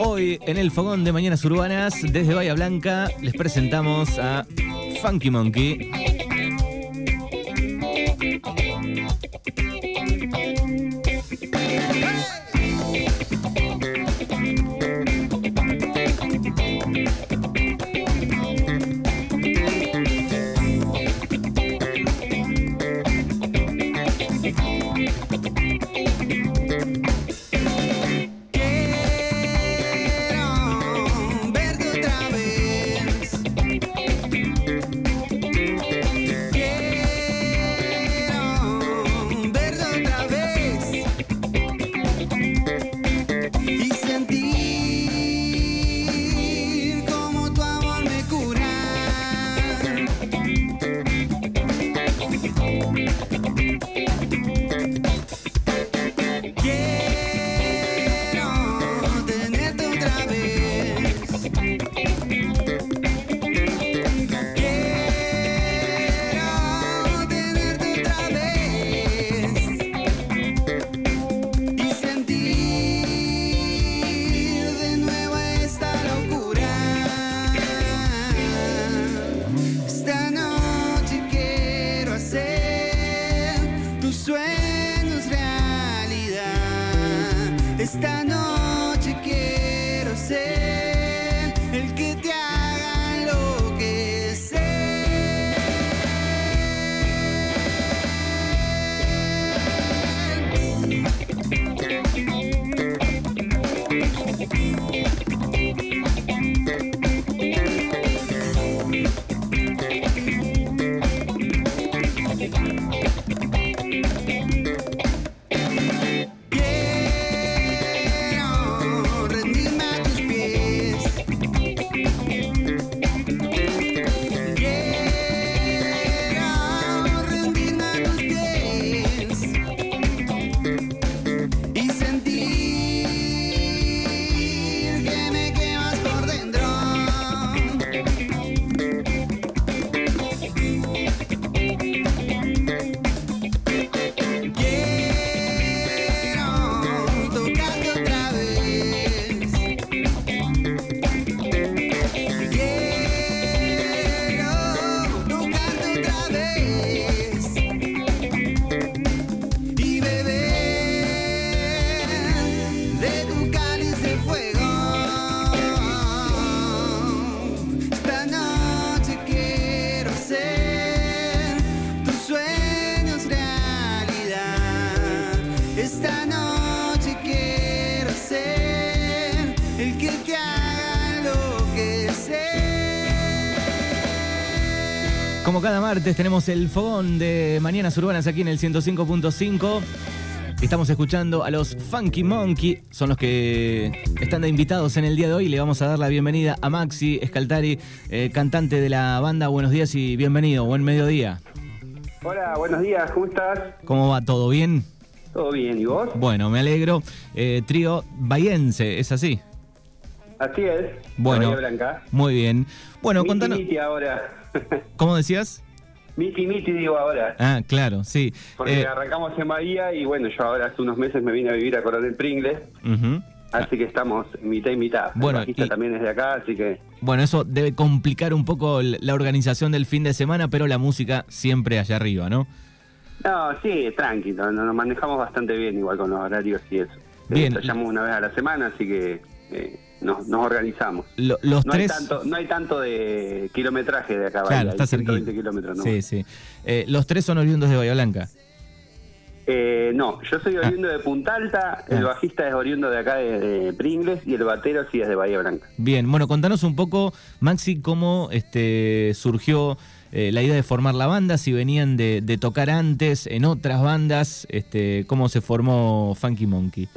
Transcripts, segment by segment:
Hoy en el fogón de Mañanas Urbanas, desde Bahía Blanca, les presentamos a Funky Monkey. Esta noche quiero ser el que te haga enloquecer. Como cada martes tenemos el fogón de Mañanas Urbanas aquí en el 105.5. Estamos escuchando a los Funky Monkey, son los que están de invitados en el día de hoy. Le vamos a dar la bienvenida a Maxi Escaltari, eh, cantante de la banda. Buenos días y bienvenido, buen mediodía. Hola, buenos días, ¿cómo estás? ¿Cómo va? ¿Todo bien? ¿Todo bien? ¿Y vos? Bueno, me alegro. Eh, trío Bayense, ¿es así? Así es. Bueno. Blanca. Muy bien. Bueno, Miti contanos. Miti ahora. ¿Cómo decías? Miti Miti digo ahora. Ah, claro, sí. Porque Eh, arrancamos en Bahía y bueno, yo ahora hace unos meses me vine a vivir a Coronel Pringles. ujú. Así que estamos mitad y mitad. Bueno, El y- también es de acá, así que Bueno, eso debe complicar un poco la organización del fin de semana, pero la música siempre allá arriba, ¿no? No, sí, tranquilo, nos manejamos bastante bien igual con los horarios y eso. Bien. Ensayamos una vez a la semana, así que eh, nos, nos organizamos. Lo- los No tres. hay tanto, no hay tanto de kilometraje de acá, Claro, está hay 120 cerquita. kilómetros, ¿no? Sí, sí. Eh, los tres son oriundos de Bahía Blanca. Eh, no, yo soy oriundo de Punta Alta, el Ah. bajista es oriundo de acá de, de Pringles y el batero sí es de Bahía Blanca. Bien, bueno, contanos un poco, Maxi, cómo este, surgió eh, la idea de formar la banda, si venían de, de tocar antes en otras bandas, este, cómo se formó Funky Monkey.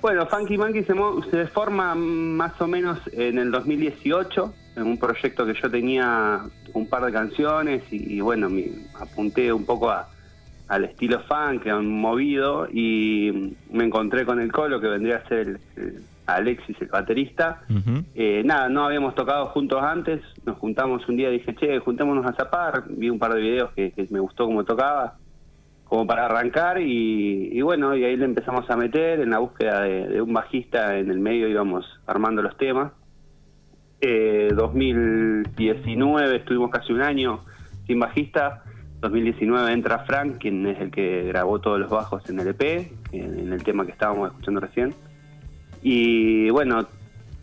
Bueno, Funky Monkey se, forma más o menos en el 2018, en un proyecto que yo tenía un par de canciones y, bueno, me apunté un poco a- al estilo funk, a un movido y me encontré con el Colo que vendría a ser el Alexis, el baterista. Eh, nada, no habíamos tocado juntos antes, nos juntamos un día dije, che, juntémonos a zapar, vi un par de videos que, que me gustó cómo tocaba, como para arrancar y, y bueno, y ahí le empezamos a meter en la búsqueda de, de un bajista en el medio íbamos armando los temas. Eh, 2019 estuvimos casi un año sin bajista. 2019 entra Frank, quien es el que grabó todos los bajos en el EP, en, en el tema que estábamos escuchando recién. Y bueno,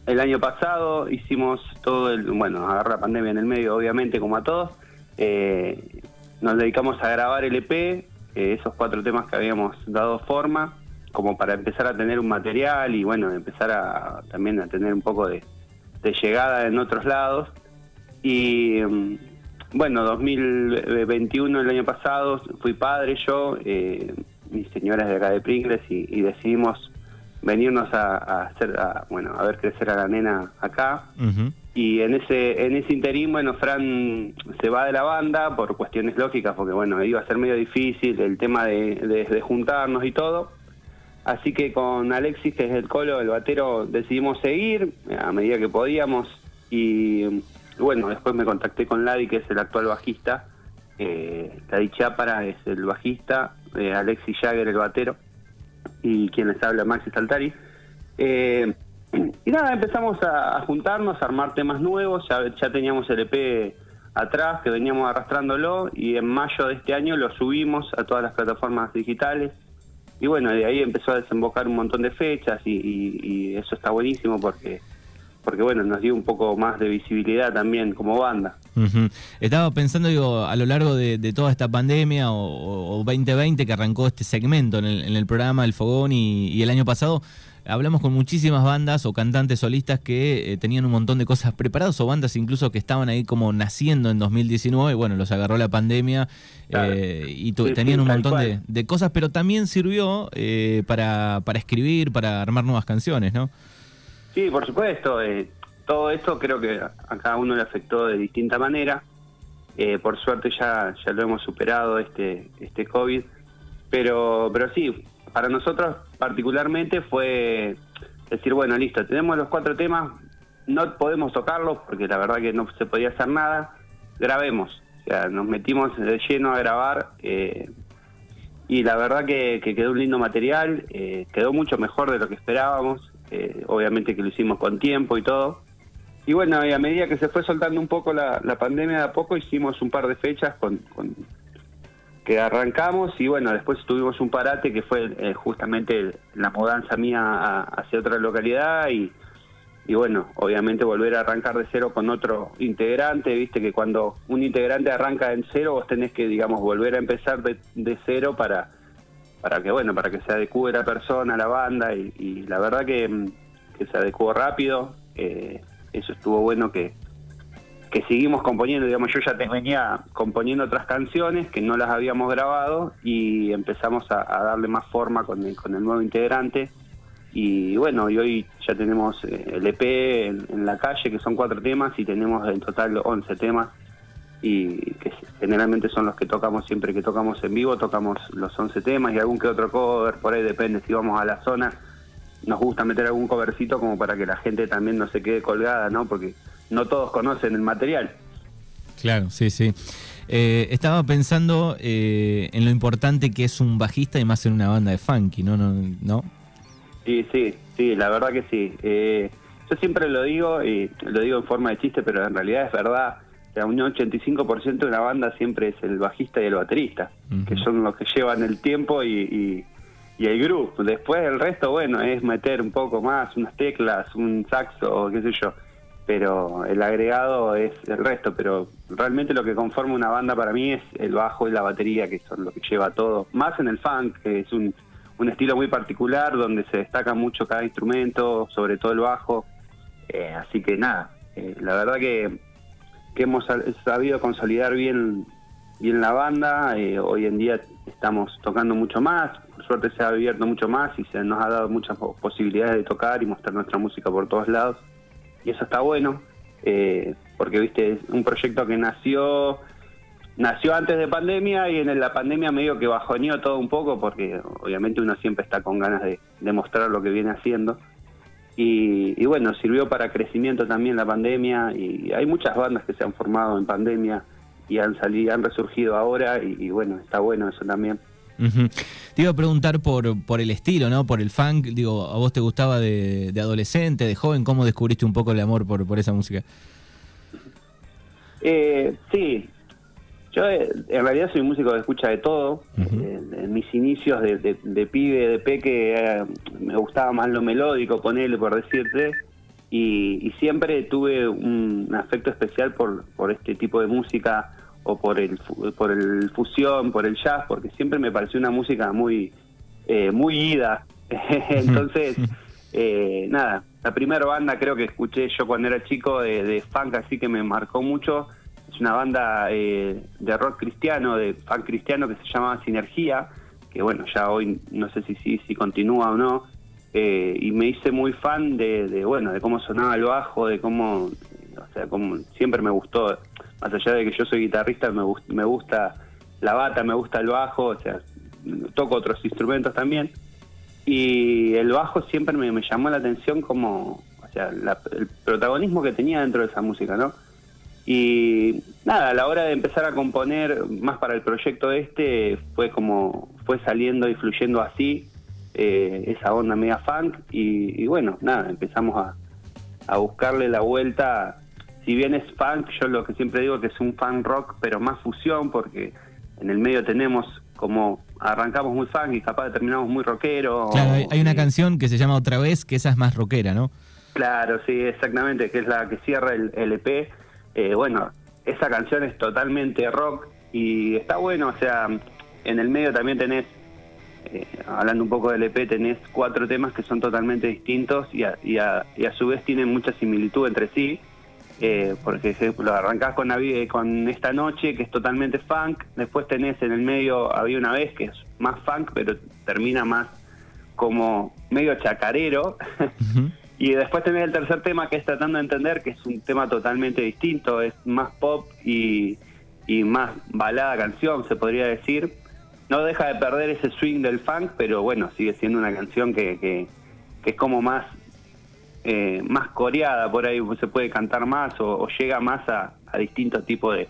el año pasado hicimos todo el, bueno, agarra la pandemia en el medio, obviamente, como a todos. Eh, nos dedicamos a grabar el EP, eh, esos cuatro temas que habíamos dado forma, como para empezar a tener un material y bueno, empezar a también a tener un poco de, llegada en otros lados. Y mm, bueno, 2021, el año pasado, fui padre yo, eh, mi señora es de acá de Pringles y decidimos venirnos a, a hacer, a, bueno, a ver crecer a la nena acá. Y en ese en ese interín, bueno, Fran se va de la banda por cuestiones lógicas, porque bueno, iba a ser medio difícil el tema de, de- de juntarnos y todo. Así que con Alexis, que es el colo, el batero, decidimos seguir a medida que podíamos. Y bueno, después me contacté con Ladi, que es el actual bajista. Eh, Ladi Chápara es el bajista, eh, Alexis Jagger el batero y quien les habla Maxi Saltari. Eh, y nada, empezamos a, juntarnos, a armar temas nuevos, ya, ya teníamos el EP atrás, que veníamos arrastrándolo, y en mayo de este año lo subimos a todas las plataformas digitales. Y bueno, de ahí empezó a desembocar un montón de fechas y- y eso está buenísimo porque, porque bueno, nos dio un poco más de visibilidad también como banda. Estaba pensando, digo, a lo largo de, de toda esta pandemia o, o 2020 que arrancó este segmento en el, en el programa El Fogón y, y el año pasado, hablamos con muchísimas bandas o cantantes solistas que eh, tenían un montón de cosas preparadas o bandas incluso que estaban ahí como naciendo en 2019, bueno, los agarró la pandemia Claro. eh, y tu- Sí, sí, tenían un montón de, cosas, pero también sirvió eh, para, para escribir, para armar nuevas canciones, ¿no? Sí, por supuesto. eh, todo esto creo que a cada uno le afectó de distinta manera. Eh, por suerte ya, ya lo hemos superado este, este COVID. Pero, pero sí, para nosotros particularmente fue decir, bueno, listo, tenemos los cuatro temas, no podemos tocarlos porque la verdad que no se podía hacer nada, grabemos. O sea, nos metimos de lleno a grabar. eh, y la verdad que, que quedó un lindo material, eh, quedó mucho mejor de lo que esperábamos, eh, obviamente que lo hicimos con tiempo y todo. Y bueno, y a medida que se fue soltando un poco la, pandemia de a poco, hicimos un par de fechas con, con- que arrancamos y bueno, después tuvimos un parate que fue eh, justamente la mudanza mía a- hacia otra localidad y, y bueno, obviamente volver a arrancar de cero con otro integrante, viste que cuando un integrante arranca en cero vos tenés que, digamos, volver a empezar de, de cero para, para que, bueno, para que se adecue la persona, la banda y, la verdad que, mm, que se adecuó rápido, eh, eso estuvo bueno que, que seguimos componiendo, digamos, yo ya te venía componiendo otras canciones que no las habíamos grabado y empezamos a, a darle más forma con el, con el nuevo integrante. Y bueno, y hoy ya tenemos eh, el EP en, en la calle, que son cuatro temas, y tenemos en total 11 temas, y que generalmente son los que tocamos siempre que tocamos en vivo, tocamos los 11 temas y algún que otro cover, por ahí depende si vamos a la zona, nos gusta meter algún covercito como para que la gente también no se quede colgada, ¿no? Porque no todos conocen el material. Claro, sí, sí. Eh, estaba pensando eh, en lo importante que es un bajista y más en una banda de funky, ¿no? ¿No? ¿no? Sí, sí, sí, la verdad que sí. Eh, yo siempre lo digo, y lo digo en forma de chiste, pero en realidad es verdad. Sea, un 85% de una banda siempre es el bajista y el baterista, que son los que llevan el tiempo y, y, y el grupo. Después el resto, bueno, es meter un poco más, unas teclas, un saxo, qué sé yo. Pero el agregado es el resto, pero realmente lo que conforma una banda para mí es el bajo y la batería, que son lo que lleva todo. Más en el funk, que es un, un estilo muy particular donde se destaca mucho cada instrumento, sobre todo el bajo. Eh, así que nada, eh, la verdad que, que hemos sab- sabido consolidar bien, bien la banda. eh, hoy en día estamos tocando mucho más, por suerte se ha abierto mucho más y se nos ha dado muchas po- posibilidades de tocar y mostrar nuestra música por todos lados. Y eso está bueno, eh, porque viste, es un proyecto que nació nació antes de pandemia y en la pandemia medio que bajoneó todo un poco porque obviamente uno siempre está con ganas de, de mostrar lo que viene haciendo. Y, y bueno, sirvió para crecimiento también la pandemia y hay muchas bandas que se han formado en pandemia y han salido, han resurgido ahora y, y bueno, está bueno eso también. Te iba a preguntar por, por el estilo, ¿no? Por el funk. Digo, ¿a vos te gustaba de, de adolescente, de joven? ¿Cómo descubriste un poco el amor por, por esa música? Eh, sí, yo eh, en realidad soy músico que escucha de todo. Eh, en mis inicios de, de- de pibe, de peque, eh, me gustaba más lo melódico, ponerle por decirte. Y, y siempre tuve un afecto especial por, por este tipo de música o por el, por el fusión, por el jazz, porque siempre me pareció una música muy, eh, muy ida. Entonces, eh, nada, la primera banda creo que escuché yo cuando era chico de, de funk así que me marcó mucho. Una banda eh, de rock cristiano, de funk cristiano que se llamaba Sinergia, que bueno, ya hoy no sé si, si, si continúa o no. Eh, y me hice muy fan de, bueno de cómo sonaba el bajo, de cómo, o sea, como siempre me gustó, más allá de que yo soy guitarrista, me, gust- me gusta la bata, me gusta el bajo, o sea, toco otros instrumentos también. Y el bajo siempre me, me llamó la atención como, o sea, la- el protagonismo que tenía dentro de esa música, ¿no? Y nada, a la hora de empezar a componer más para el proyecto este, fue como, fue saliendo y fluyendo así, eh, esa onda media funk, y, y bueno, nada, empezamos a, a buscarle la vuelta. Si bien es funk, yo lo que siempre digo que es un funk rock, pero más fusión, porque en el medio tenemos como arrancamos muy funk y capaz terminamos muy rockero. Claro, hay, hay una canción que se llama Otra vez, que esa es más rockera, ¿no? Claro, sí, exactamente, que es la que cierra el, el EP. Eh, bueno, esa canción es totalmente rock y está bueno, o sea, en el medio también tenés, eh, hablando un poco del EP, tenés cuatro temas que son totalmente distintos y a, y a- y a su vez tienen mucha similitud entre sí. Eh, por ejemplo, arrancás con, Navi- con esta noche, que es totalmente funk, después tenés en el medio Había una vez, que es más funk, pero termina más como medio chacarero. Ujú. Y después tenés el tercer tema que es tratando de entender, que es un tema totalmente distinto, es más pop y, y más balada canción, se podría decir. No deja de perder ese swing del funk, pero bueno, sigue siendo una canción que, que, es como más eh, más coreada, por ahí se puede cantar más o, llega más a, a distintos tipos de,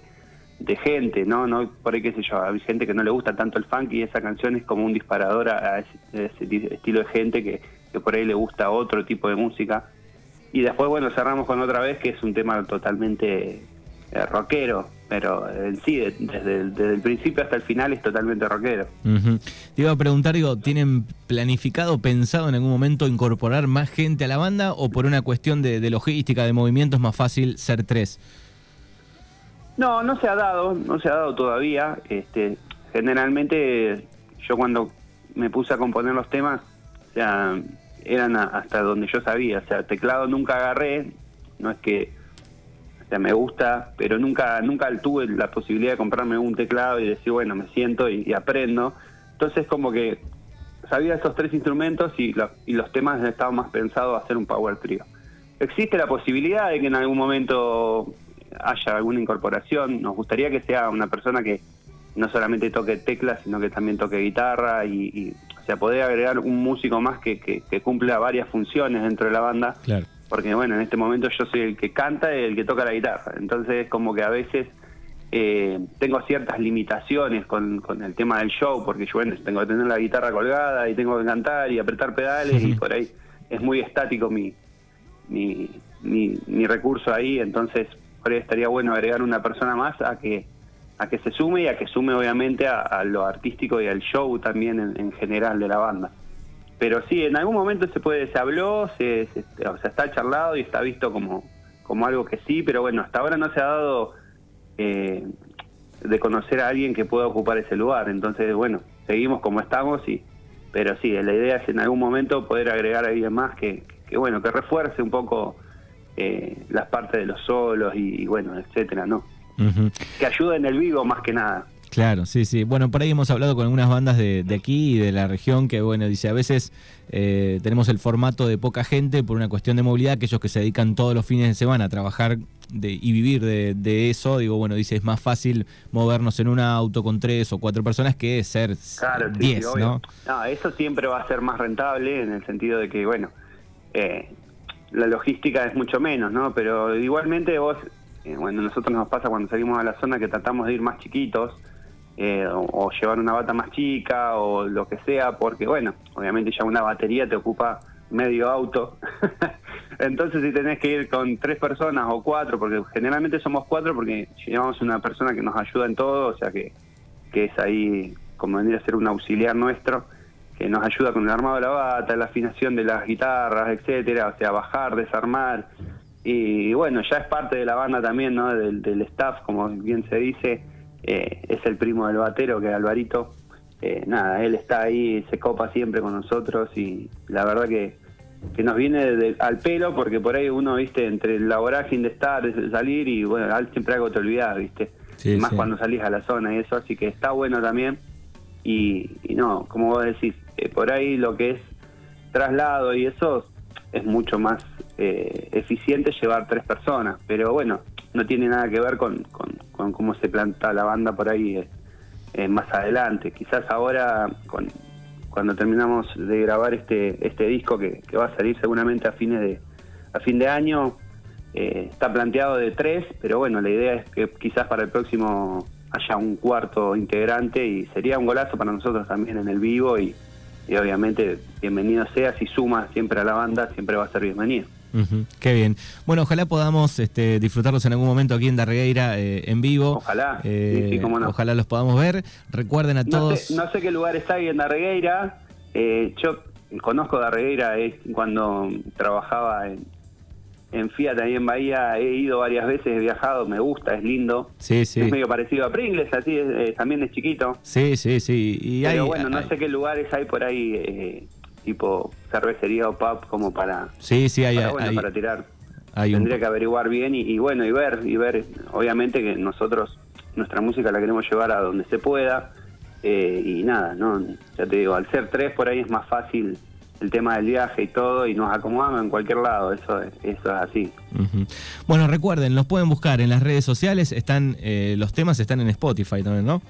de gente, ¿no? no Por ahí, qué sé yo, hay gente que no le gusta tanto el funk y esa canción es como un disparador a, ese, a ese ti- estilo de gente que, que por ahí le gusta otro tipo de música. Y después, bueno, cerramos con otra vez, que es un tema totalmente eh, rockero, pero en sí, de- desde, el- desde el principio hasta el final es totalmente rockero. Ujú. Te iba a preguntar, digo, ¿tienen planificado, pensado en algún momento incorporar más gente a la banda o por una cuestión de, de logística, de movimiento es más fácil ser tres? No, no se ha dado, no se ha dado todavía. Este, generalmente yo cuando me puse a componer los temas, sea, eran hasta donde yo sabía. O sea, teclado nunca agarré, no es que, me gusta, pero nunca, nunca tuve la posibilidad de comprarme un teclado y decir, bueno, me siento y, aprendo. Entonces como que sabía esos tres instrumentos y, lo- y los temas estaban más pensados a hacer un power trio. Existe la posibilidad de que en algún momento haya alguna incorporación. Nos gustaría que sea una persona que no solamente toque teclas, sino que también toque guitarra y, sea, poder agregar un músico más que, que, que cumpla varias funciones dentro de la banda. Claro. Porque bueno, en este momento yo soy el que canta y el que toca la guitarra. Entonces como que a veces eh, tengo ciertas limitaciones con, con el tema del show, porque yo bueno, tengo que tener la guitarra colgada y tengo que cantar y apretar pedales y por ahí es muy estático mi, mi, mi, mi recurso ahí, entonces por ahí estaría bueno agregar una persona más a que a que se sume y a que sume obviamente a, lo artístico y al show también en, en general de la banda. Pero sí, en algún momento se puede, se habló, se, se- o sea, está charlado y está visto como, como algo que sí, pero bueno, hasta ahora no se ha dado eh, de conocer a alguien que pueda ocupar ese lugar. Entonces, bueno, seguimos como estamos y pero sí, la idea es en algún momento poder agregar a alguien más que, que bueno, que refuerce un poco eh, las partes de los solos y, y bueno, etcétera, ¿no? Que ayude en el vivo más que nada. Claro, sí, sí. Bueno, por ahí hemos hablado con algunas bandas de, de aquí y de la región que, bueno, dice, a veces eh, tenemos el formato de poca gente por una cuestión de movilidad, aquellos que se dedican todos los fines de semana a trabajar de- y vivir de, de eso, digo, bueno, dice, es más fácil movernos en un auto con tres o cuatro personas que ser Claro, sí, sí, diez, obvio. ¿no? No, eso siempre va a ser más rentable en el sentido de que, bueno, eh, la logística es mucho menos, ¿no? Pero igualmente vos, eh, bueno, nosotros nos pasa cuando salimos a la zona que tratamos de ir más chiquitos, eh, o, o llevar una bata más chica o lo que sea, porque bueno, obviamente ya una batería te ocupa medio auto. Entonces si tenés que ir con tres personas o cuatro, porque generalmente somos cuatro porque llevamos una persona que nos ayuda en todo, o sea que, que es ahí como venir a ser un auxiliar nuestro, que nos ayuda con el armado de la bata, la afinación de las guitarras, etcétera, o sea, bajar, desarmar. Y, bueno, ya es parte de la banda también, ¿no? Del, del staff, como bien se dice, eh, es el primo del batero, que es Alvarito. Eh, nada, él está ahí, se copa siempre con nosotros y la verdad que, que nos viene de- al pelo porque por ahí uno, viste, entre la vorágine de estar, de salir y bueno, siempre algo te olvidás, viste. Sí, Más sí. cuando salís a la zona y eso, así que está bueno también. Y, y no, como vos decís, eh, por ahí lo que es traslado y eso es mucho más eh, eficiente llevar tres personas, pero bueno, no tiene nada que ver con, con, cómo se planta la banda por ahí eh, eh, más adelante. Quizás ahora, con- cuando terminamos de grabar este este disco que, va a salir seguramente a fines de a fin de año, eh, está planteado de tres, pero bueno, la idea es que quizás para el próximo haya un cuarto integrante y sería un golazo para nosotros también en el vivo y obviamente bienvenido sea, si suma siempre a la banda, siempre va a ser bienvenido. Qué bien. Bueno, ojalá podamos este, disfrutarlos en algún momento aquí en Darregueira eh, en vivo. Ojalá, Eh, sí, cómo no. Ojalá los podamos ver. Recuerden a No todos. sé, no sé qué lugares hay en Darregueira, eh, yo conozco Darregueira es cuando trabajaba en, en Fiat ahí en Bahía, he ido varias veces, he viajado, me gusta, es lindo. Sí, sí. Es medio parecido a Pringles, así es, eh, también es chiquito. Sí, sí, sí. Y Pero hay- bueno, no hay- sé qué lugares hay por ahí, eh, tipo cervecería o pub, como para, Sí, sí, hay, para, bueno, hay- para tirar. hay un- Tendría que averiguar bien y, y bueno, y ver, y ver, obviamente que nosotros, nuestra música la queremos llevar a donde se pueda, eh, y nada, no ya te digo, al ser tres por ahí es más fácil el tema del viaje y todo, y nos acomodamos en cualquier lado, eso, es- eso es así. Bueno, recuerden, los pueden buscar en las redes sociales. Están eh, Los temas están en Spotify también, ¿no?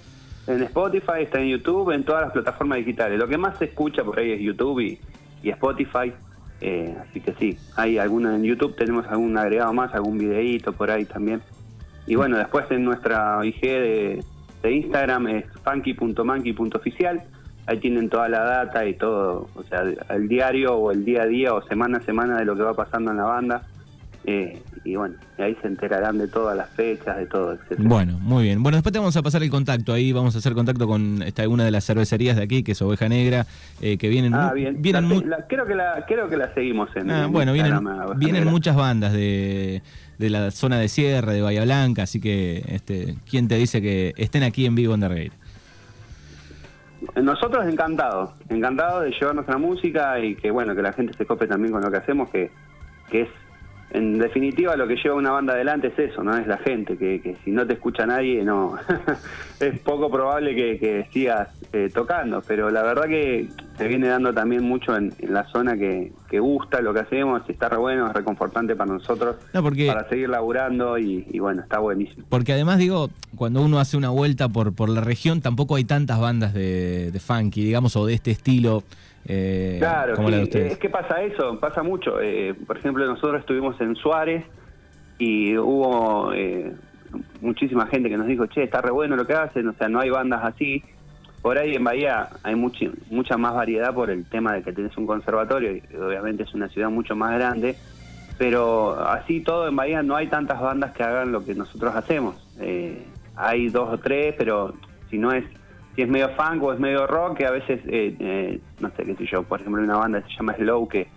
En Spotify, está en YouTube, en todas las plataformas digitales. Lo que más se escucha por ahí es YouTube y, Spotify. eh, así que sí, hay alguna en YouTube, tenemos algún agregado más, algún videíto por ahí también. Y bueno, después en nuestra IG de, Instagram es funky.monkey.oficial. Ahí tienen toda la data y todo, o sea, el diario o el día a día o semana a semana de lo que va pasando en la banda. Eh, y bueno, y ahí se enterarán de todas las fechas, de todo, etcétera. Bueno, muy bien. Bueno, después te vamos a pasar el contacto. Ahí vamos a hacer contacto con esta, una de las cervecerías de aquí, que es Oveja Negra, eh, que vienen, Ah, bien. vienen La- mu- la- creo, que la, creo que la seguimos en. Ah, en bueno, vienen, Instagram, vienen Negra. muchas bandas de, de la zona de cierre, de Bahía Blanca, así que, este, ¿quién te dice que estén aquí en vivo en Darregueira? Nosotros encantados, encantados de llevar nuestra música y que bueno, que la gente se cope también con lo que hacemos, que, que es, en definitiva, lo que lleva una banda adelante es eso, ¿no? Es la gente, que, que si no te escucha nadie, no, es poco probable que, que sigas eh, tocando, pero la verdad que se viene dando también mucho en, en la zona que, que gusta lo que hacemos, y está re bueno, es reconfortante para nosotros, No, porque- para seguir laburando y, y bueno, está buenísimo. Porque además, digo, cuando uno hace una vuelta por, por la región, tampoco hay tantas bandas de, de funky, digamos, o de este estilo eh, Claro, como la de es que pasa eso, pasa mucho. Eh, por ejemplo, nosotros estuvimos en Suárez y hubo eh, muchísima gente que nos dijo, che, está re bueno lo que hacen, o sea, no hay bandas así. Por ahí en Bahía hay mucha más variedad por el tema de que tenés un conservatorio y obviamente es una ciudad mucho más grande, pero así todo en Bahía no hay tantas bandas que hagan lo que nosotros hacemos. Eh, hay dos o tres, pero si no es si es medio funk o es medio rock, que a veces, eh, eh, no sé qué sé yo, por ejemplo, una banda que se llama Slow que,